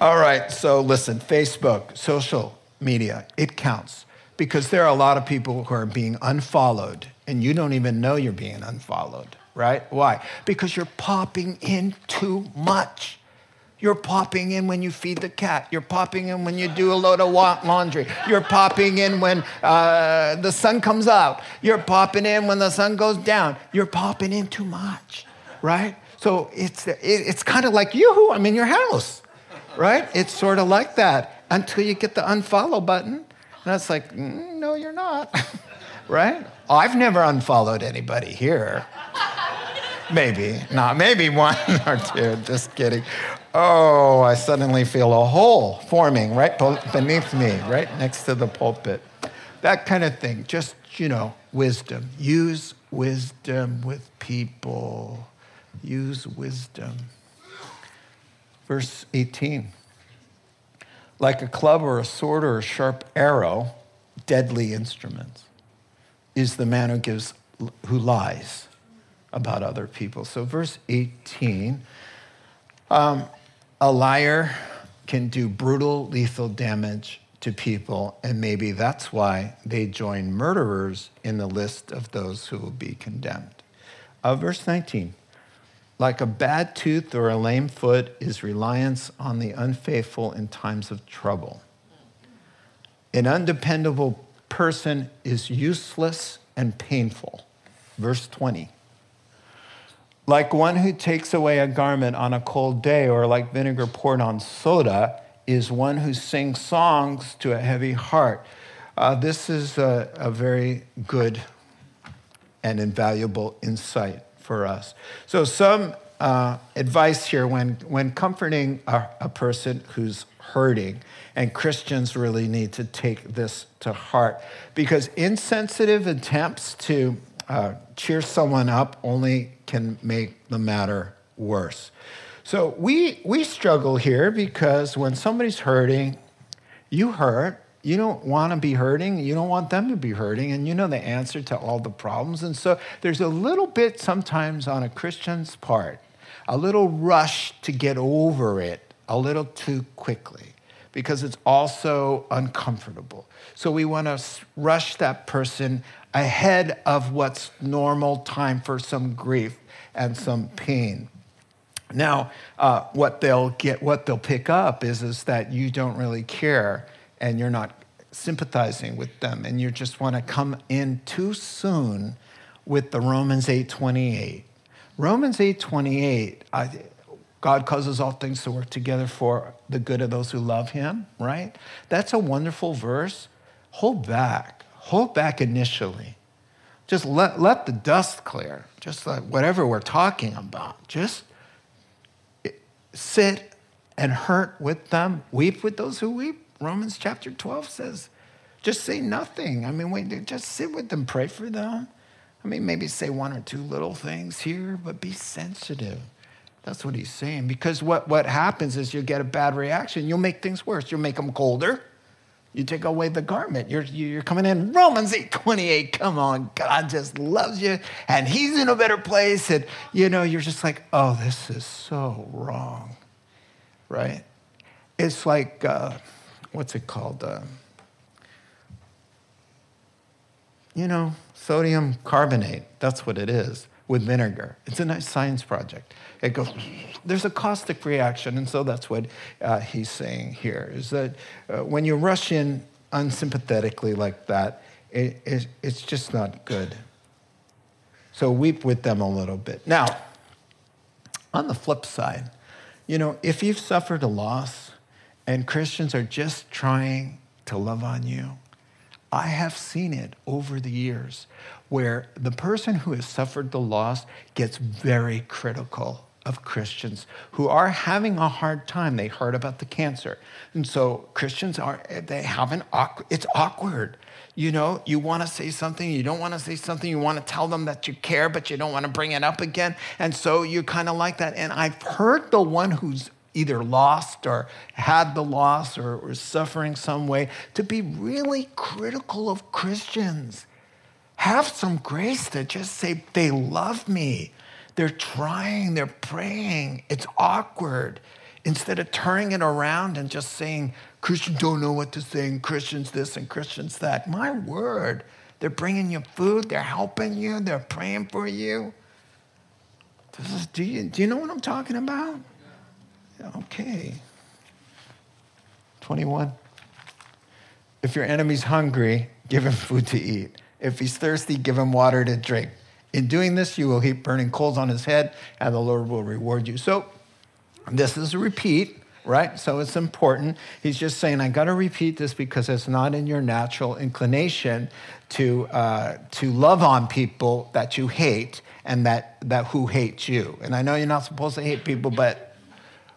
All right, so listen Facebook, social media, it counts because there are a lot of people who are being unfollowed and you don't even know you're being unfollowed right? Why? Because you're popping in too much. You're popping in when you feed the cat. You're popping in when you do a load of laundry. You're popping in when uh, the sun comes out. You're popping in when the sun goes down. You're popping in too much, right? So it's, it's kind of like, yoo-hoo, I'm in your house, right? It's sort of like that until you get the unfollow button. And it's like, mm, no, you're not, right? I've never unfollowed anybody here. Maybe, not maybe one or two, just kidding. Oh, I suddenly feel a hole forming right beneath me, right next to the pulpit. That kind of thing. Just, you know, wisdom. Use wisdom with people. Use wisdom. Verse 18. Like a club or a sword or a sharp arrow, deadly instruments, is the man who gives who lies about other people. So, verse 18 um, a liar can do brutal, lethal damage to people, and maybe that's why they join murderers in the list of those who will be condemned. Uh, verse 19 like a bad tooth or a lame foot is reliance on the unfaithful in times of trouble. An undependable person is useless and painful. Verse 20 like one who takes away a garment on a cold day, or like vinegar poured on soda, is one who sings songs to a heavy heart. Uh, this is a, a, very good and invaluable insight for us. So, some uh, advice here when, when comforting a, a person who's hurting, and Christians really need to take this to heart because insensitive attempts to uh, cheer someone up only can make the matter worse. So we, we struggle here because when somebody's hurting, you hurt. You don't want to be hurting. You don't want them to be hurting. And you know the answer to all the problems. And so there's a little bit sometimes on a Christian's part, a little rush to get over it a little too quickly because it's also uncomfortable. So we want to rush that person ahead of what's normal time for some grief and some pain. Now, uh, what they'll get, what they'll pick up is, is that you don't really care and you're not sympathizing with them and you just want to come in too soon with the Romans 8:28. Romans 8:28, God causes all things to work together for the good of those who love him, right? That's a wonderful verse. Hold back. Hold back initially. Just let, let the dust clear. Just like whatever we're talking about. Just sit and hurt with them, weep with those who weep. Romans chapter 12 says, just say nothing. I mean, wait, just sit with them, pray for them. I mean, maybe say one or two little things here, but be sensitive. That's what he's saying. Because what, what happens is you get a bad reaction. You'll make things worse. You'll make them colder. You take away the garment. You're, you're coming in. Romans 8 28. Come on. God just loves you and he's in a better place. And, you know, you're just like, oh, this is so wrong. Right? It's like, uh, what's it called? Uh, you know, sodium carbonate. That's what it is with vinegar. It's a nice science project. It goes, there's a caustic reaction, and so that's what uh, he's saying here is that uh, when you rush in unsympathetically like that, it, it, it's just not good. So weep with them a little bit. Now, on the flip side, you know, if you've suffered a loss and Christians are just trying to love on you, I have seen it over the years where the person who has suffered the loss gets very critical of Christians who are having a hard time. They heard about the cancer. And so Christians are, they have an it's awkward. You know, you want to say something, you don't want to say something, you want to tell them that you care, but you don't want to bring it up again. And so you're kind of like that. And I've heard the one who's either lost or had the loss or was suffering some way to be really critical of Christians. Have some grace to just say, they love me. They're trying, they're praying. It's awkward. Instead of turning it around and just saying, Christians don't know what to say, and Christians this and Christians that. My word, they're bringing you food, they're helping you, they're praying for you. Is, do, you do you know what I'm talking about? Okay. 21. If your enemy's hungry, give him food to eat. If he's thirsty, give him water to drink. In doing this, you will heap burning coals on his head, and the Lord will reward you. So, this is a repeat, right? So, it's important. He's just saying, I got to repeat this because it's not in your natural inclination to, uh, to love on people that you hate and that, that who hate you. And I know you're not supposed to hate people, but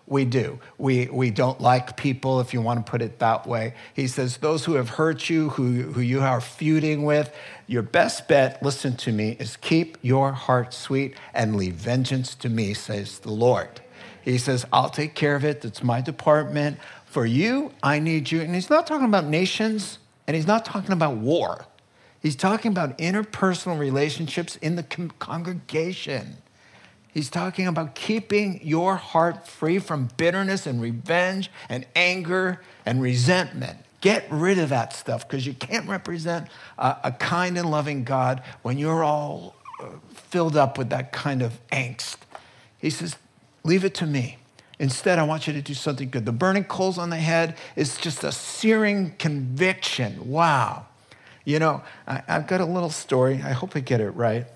we do. We, we don't like people, if you want to put it that way. He says, Those who have hurt you, who, who you are feuding with, your best bet, listen to me, is keep your heart sweet and leave vengeance to me, says the Lord. He says, I'll take care of it. It's my department. For you, I need you. And he's not talking about nations and he's not talking about war. He's talking about interpersonal relationships in the congregation. He's talking about keeping your heart free from bitterness and revenge and anger and resentment. Get rid of that stuff because you can't represent a, a, kind and loving God when you're all uh, filled up with that kind of angst. He says, Leave it to me. Instead, I want you to do something good. The burning coals on the head is just a searing conviction. Wow. You know, I, I've got a little story. I hope I get it right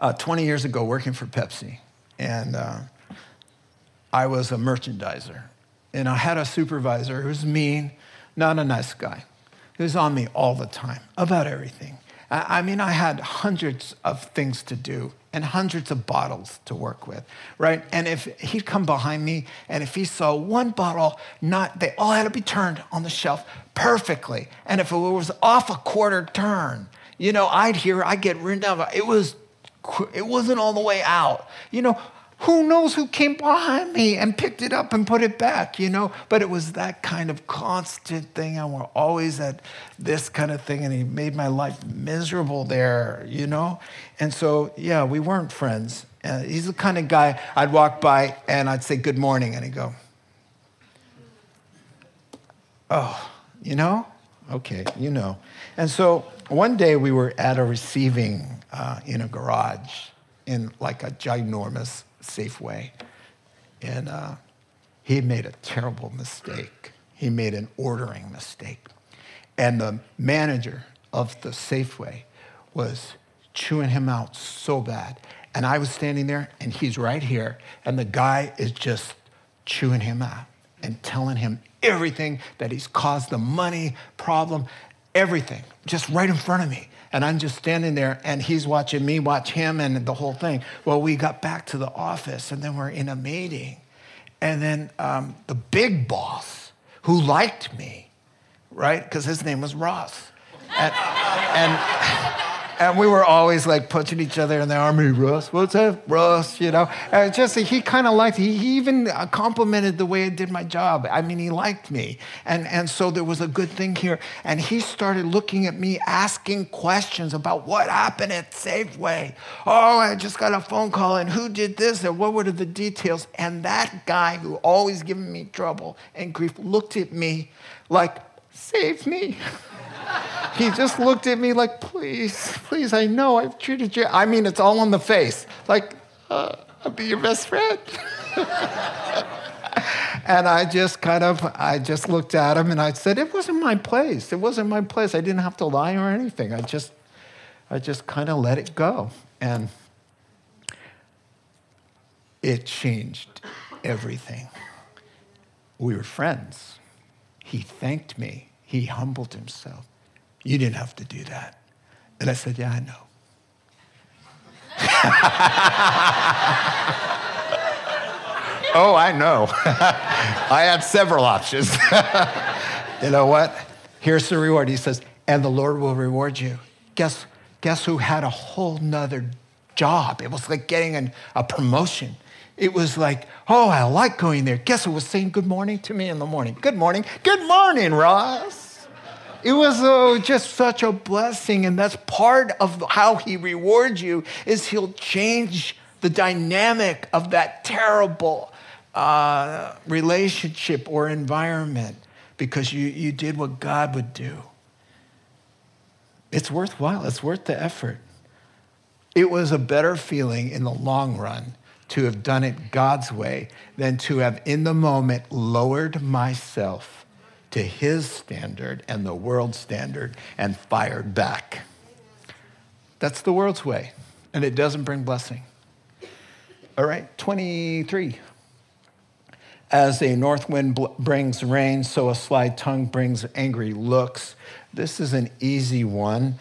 uh, 20 years ago working for Pepsi. And uh, I was a merchandiser. And I had a supervisor who was mean, not a nice guy. He was on me all the time about everything. I mean, I had hundreds of things to do and hundreds of bottles to work with, right? And if he'd come behind me and if he saw one bottle, not they all had to be turned on the shelf perfectly. And if it was off a quarter turn, you know, I'd hear, I'd get written down. It was it wasn't all the way out. You know, who knows who came behind me and picked it up and put it back, you know? But it was that kind of constant thing. And we're always at this kind of thing. And he made my life miserable there, you know? And so, yeah, we weren't friends. Uh, he's the kind of guy I'd walk by and I'd say, Good morning. And he'd go, Oh, you know? Okay, you know. And so one day we were at a receiving uh, in a garage in like a ginormous Safeway. And uh, he made a terrible mistake. He made an ordering mistake. And the manager of the Safeway was chewing him out so bad. And I was standing there, and he's right here, and the guy is just chewing him out and telling him everything that he's caused the money problem, everything, just right in front of me. And I'm just standing there, and he's watching me watch him and the whole thing. Well, we got back to the office, and then we're in a meeting. And then um, the big boss, who liked me, right? Because his name was Ross. And, and and we were always like punching each other in the arm. Russ, what's up, Russ? You know, and just he kind of liked. He, he even uh, complimented the way I did my job. I mean, he liked me, and and so there was a good thing here. And he started looking at me, asking questions about what happened at Safeway. Oh, I just got a phone call, and who did this, and what were the details? And that guy who always given me trouble and grief looked at me like, save me. he just looked at me like, please, please, I know I've treated you. I mean, it's all on the face. Like, uh, I'll be your best friend. and I just kind of, I just looked at him and I said, it wasn't my place. It wasn't my place. I didn't have to lie or anything. I just, I just kind of let it go. And it changed everything. We were friends. He thanked me. He humbled himself. You didn't have to do that. And I said, Yeah, I know. oh, I know. I had several options. you know what? Here's the reward. He says, and the Lord will reward you. Guess, guess who had a whole nother job? It was like getting an, a promotion. It was like, oh, I like going there. Guess who was saying good morning to me in the morning? Good morning. Good morning, Ross. It was uh, just such a blessing, and that's part of how he rewards you is he'll change the dynamic of that terrible uh, relationship or environment because you, you did what God would do. It's worthwhile, it's worth the effort. It was a better feeling in the long run to have done it God's way than to have, in the moment, lowered myself to his standard and the world's standard and fired back. That's the world's way, and it doesn't bring blessing. All right, 23. As a north wind bl- brings rain, so a sly tongue brings angry looks. This is an easy one.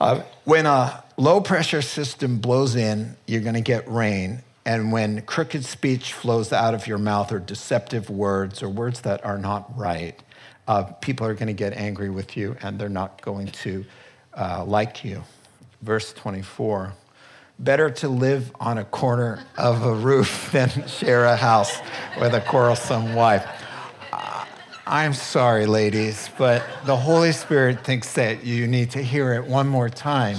Uh, when a low pressure system blows in, you're going to get rain. And when crooked speech flows out of your mouth, or deceptive words, or words that are not right, uh, people are going to get angry with you and they're not going to uh, like you. Verse 24 Better to live on a corner of a roof than share a house with a quarrelsome wife. Uh, I'm sorry, ladies, but the Holy Spirit thinks that you need to hear it one more time.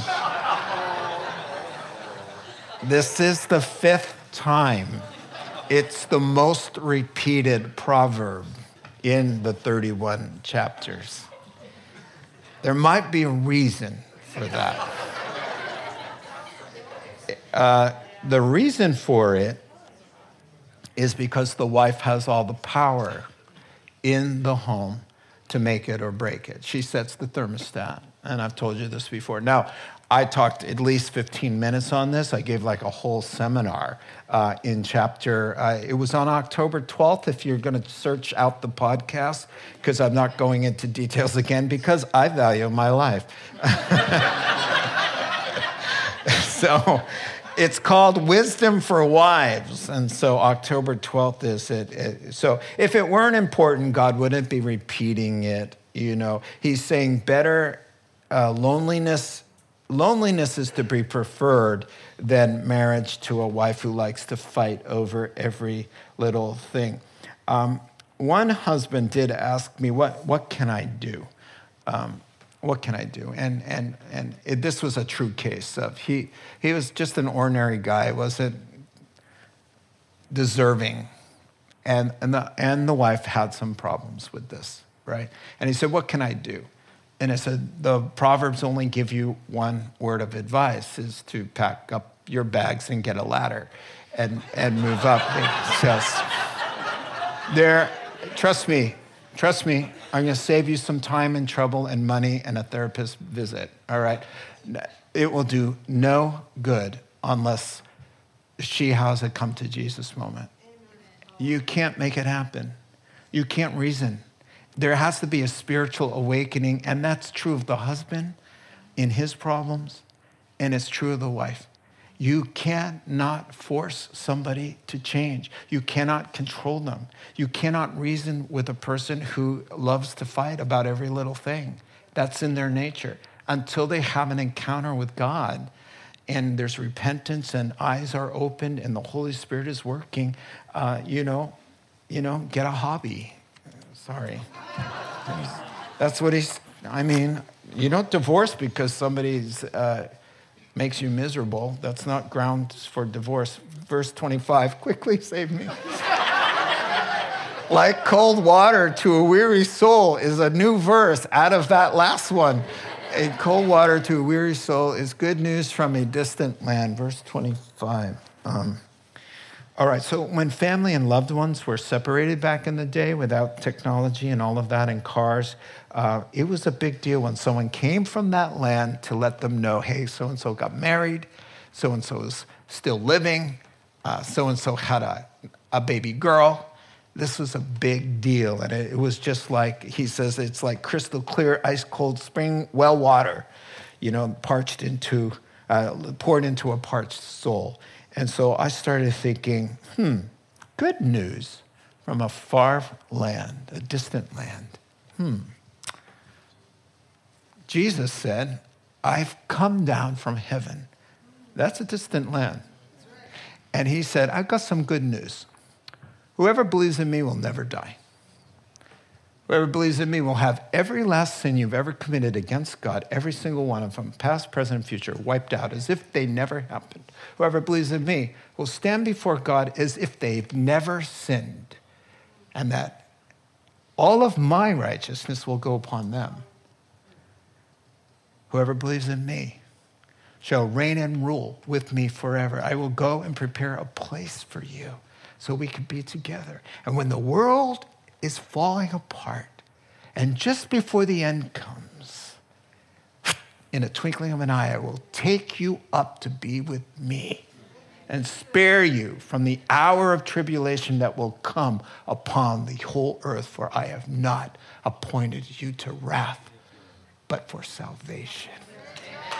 This is the fifth time. It's the most repeated proverb in the 31 chapters. There might be a reason for that. Uh, the reason for it is because the wife has all the power in the home to make it or break it. She sets the thermostat. And I've told you this before. Now, I talked at least 15 minutes on this. I gave like a whole seminar uh, in chapter. Uh, it was on October 12th. If you're going to search out the podcast, because I'm not going into details again, because I value my life. so it's called Wisdom for Wives. And so October 12th is it, it. So if it weren't important, God wouldn't be repeating it. You know, He's saying better uh, loneliness loneliness is to be preferred than marriage to a wife who likes to fight over every little thing. Um, one husband did ask me, What, what can I do? Um, what can I do? And, and, and it, this was a true case of he, he was just an ordinary guy, wasn't deserving. And, and, the, and the wife had some problems with this right? And he said, What can I do? And I said, The Proverbs only give you one word of advice is to pack up your bags and get a ladder and, and move up. Says, there, trust me, trust me, I'm going to save you some time and trouble and money and a therapist visit, all right? It will do no good unless she has a come to Jesus moment. You can't make it happen. You can't reason. There has to be a spiritual awakening, and that's true of the husband in his problems, and it's true of the wife. You cannot force somebody to change. You cannot control them. You cannot reason with a person who loves to fight about every little thing. That's in their nature. Until they have an encounter with God and there's repentance and eyes are opened and the Holy Spirit is working, uh, you know, you know, get a hobby. Sorry. That's what he's, I mean, you don't divorce because somebody's. Uh, makes you miserable, that's not grounds for divorce. Verse 25, quickly save me. like cold water to a weary soul is a new verse out of that last one. A cold water to a weary soul is good news from a distant land. Verse 25. Um, all right, so when family and loved ones were separated back in the day without technology and all of that and cars, uh, it was a big deal when someone came from that land to let them know hey, so and so got married, so and so is still living, so and so had a, a baby girl. This was a big deal. And it, it was just like, he says, it's like crystal clear, ice cold spring well water, you know, parched into, uh, poured into a parched soul. And so I started thinking, hmm, good news from a far land, a distant land. Hmm. Jesus said, I've come down from heaven. That's a distant land. And he said, I've got some good news. Whoever believes in me will never die. Whoever believes in me will have every last sin you've ever committed against God, every single one of them, past, present, future, wiped out as if they never happened. Whoever believes in me will stand before God as if they've never sinned, and that all of my righteousness will go upon them. Whoever believes in me shall reign and rule with me forever. I will go and prepare a place for you so we can be together. And when the world is falling apart. And just before the end comes, in a twinkling of an eye, I will take you up to be with me and spare you from the hour of tribulation that will come upon the whole earth, for I have not appointed you to wrath, but for salvation.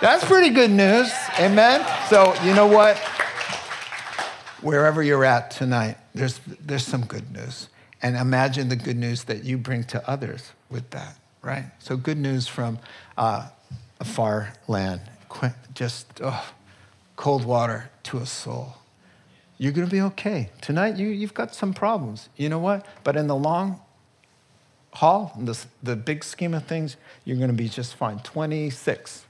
That's pretty good news. Amen. So, you know what? Wherever you're at tonight, there's, there's some good news. And imagine the good news that you bring to others with that, right? So, good news from uh, a far land, just oh, cold water to a soul. You're going to be okay. Tonight, you, you've got some problems. You know what? But in the long haul, in the, the big scheme of things, you're going to be just fine. 26.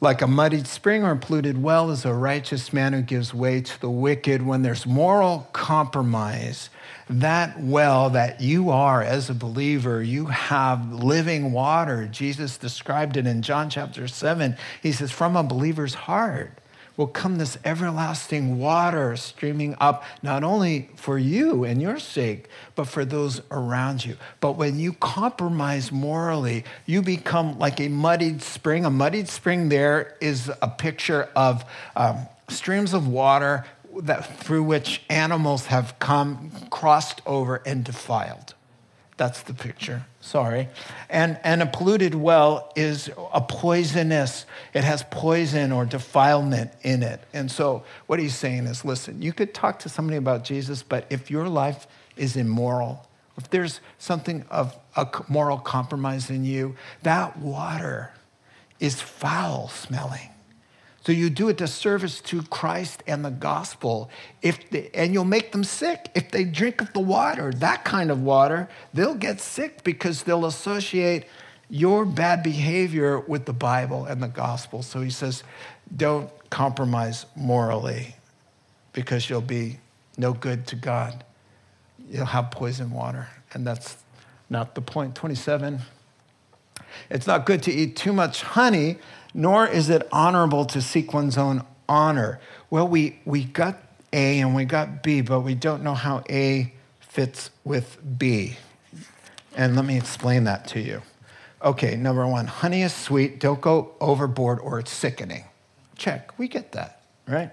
Like a muddied spring or a polluted well is a righteous man who gives way to the wicked. When there's moral compromise, that well that you are as a believer, you have living water. Jesus described it in John chapter 7. He says, From a believer's heart will come this everlasting water streaming up, not only for you and your sake, but for those around you. But when you compromise morally, you become like a muddied spring. A muddied spring there is a picture of um, streams of water that through which animals have come, crossed over, and defiled. That's the picture. Sorry. And, and a polluted well is a poisonous, it has poison or defilement in it. And so what he's saying is listen, you could talk to somebody about Jesus, but if your life is immoral, if there's something of a moral compromise in you, that water is foul smelling. So you do a disservice to Christ and the gospel. If they, and you'll make them sick if they drink of the water, that kind of water, they'll get sick because they'll associate your bad behavior with the Bible and the gospel. So he says, don't compromise morally because you'll be no good to God. You'll have poison water. And that's not the point. 27. It's not good to eat too much honey, nor is it honorable to seek one's own honor. Well, we, we got A and we got B, but we don't know how A fits with B. And let me explain that to you. Okay, number one, honey is sweet. Don't go overboard or it's sickening. Check, we get that, right?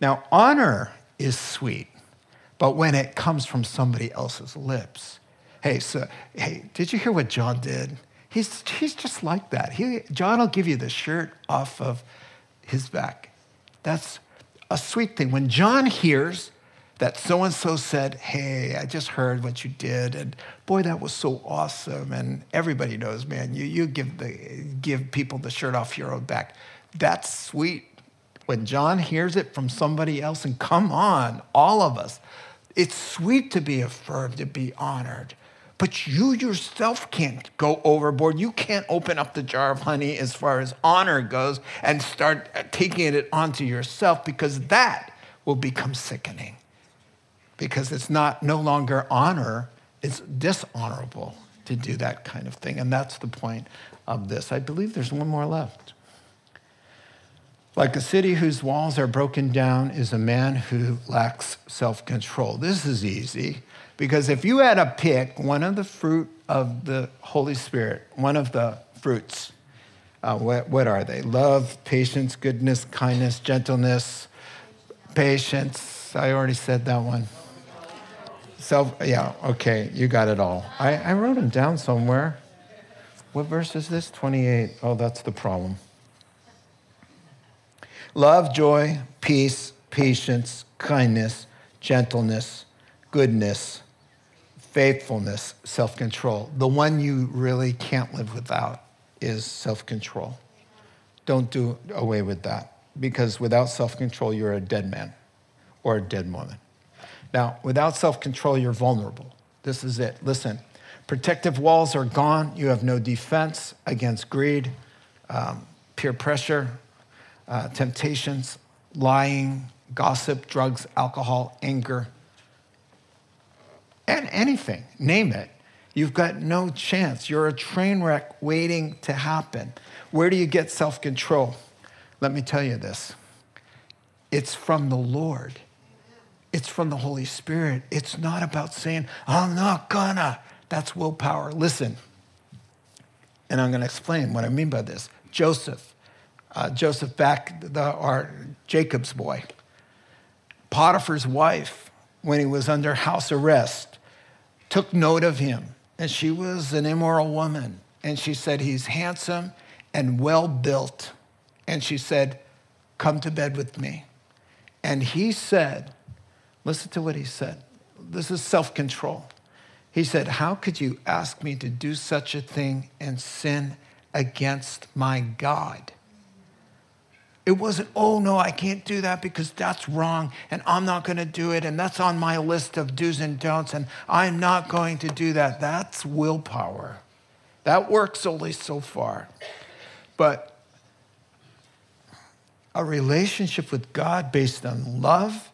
Now, honor is sweet, but when it comes from somebody else's lips. Hey, so, hey, did you hear what John did? He's, he's just like that. He, John will give you the shirt off of his back. That's a sweet thing. When John hears that so and so said, Hey, I just heard what you did, and boy, that was so awesome. And everybody knows, man, you, you give, the, give people the shirt off your own back. That's sweet. When John hears it from somebody else, and come on, all of us, it's sweet to be affirmed, to be honored. But you yourself can't go overboard. You can't open up the jar of honey as far as honor goes and start taking it onto yourself because that will become sickening. Because it's not no longer honor, it's dishonorable to do that kind of thing. And that's the point of this. I believe there's one more left. Like a city whose walls are broken down is a man who lacks self control. This is easy. Because if you had to pick one of the fruit of the Holy Spirit, one of the fruits, uh, what, what are they? Love, patience, goodness, kindness, gentleness, patience. I already said that one. Self, yeah, okay, you got it all. I, I wrote them down somewhere. What verse is this? 28. Oh, that's the problem. Love, joy, peace, patience, kindness, gentleness, goodness, faithfulness, self control. The one you really can't live without is self control. Don't do away with that because without self control, you're a dead man or a dead woman. Now, without self control, you're vulnerable. This is it. Listen, protective walls are gone. You have no defense against greed, um, peer pressure, uh, temptations, lying, gossip, drugs, alcohol, anger, and anything, name it. You've got no chance. You're a train wreck waiting to happen. Where do you get self control? Let me tell you this it's from the Lord, it's from the Holy Spirit. It's not about saying, I'm not gonna. That's willpower. Listen, and I'm gonna explain what I mean by this. Joseph, uh, Joseph back, the, our Jacob's boy, Potiphar's wife, when he was under house arrest, took note of him. And she was an immoral woman. And she said, He's handsome and well built. And she said, Come to bed with me. And he said, Listen to what he said. This is self control. He said, How could you ask me to do such a thing and sin against my God? It wasn't, oh no, I can't do that because that's wrong and I'm not going to do it and that's on my list of do's and don'ts and I'm not going to do that. That's willpower. That works only so far. But a relationship with God based on love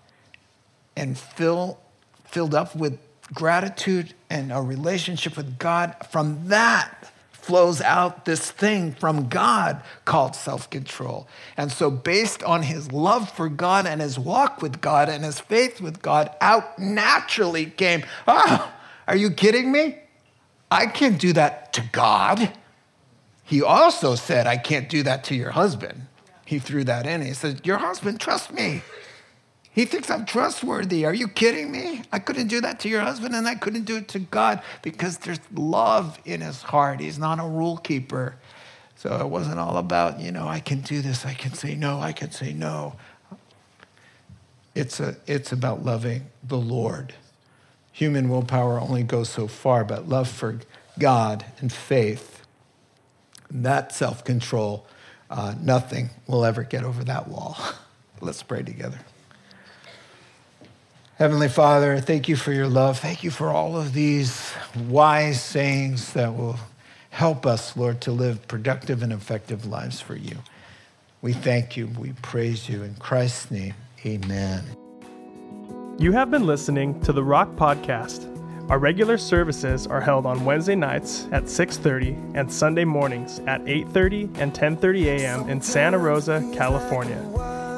and fill, filled up with gratitude and a relationship with God, from that flows out this thing from God called self control. And so, based on his love for God and his walk with God and his faith with God, out naturally came, Oh, are you kidding me? I can't do that to God. He also said, I can't do that to your husband. He threw that in. He said, Your husband, trust me. He thinks I'm trustworthy. Are you kidding me? I couldn't do that to your husband and I couldn't do it to God because there's love in his heart. He's not a rule keeper. So it wasn't all about, you know, I can do this, I can say no, I can say no. It's, a, it's about loving the Lord. Human willpower only goes so far, but love for God and faith, and that self control, uh, nothing will ever get over that wall. Let's pray together. Heavenly Father, thank you for your love. Thank you for all of these wise sayings that will help us, Lord, to live productive and effective lives for you. We thank you. We praise you. In Christ's name, amen. You have been listening to the Rock Podcast. Our regular services are held on Wednesday nights at 6:30 and Sunday mornings at 8:30 and 10:30 a.m. in Santa Rosa, California.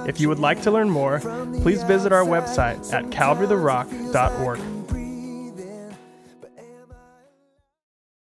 If you would like to learn more, please visit our website at calvarytherock.org.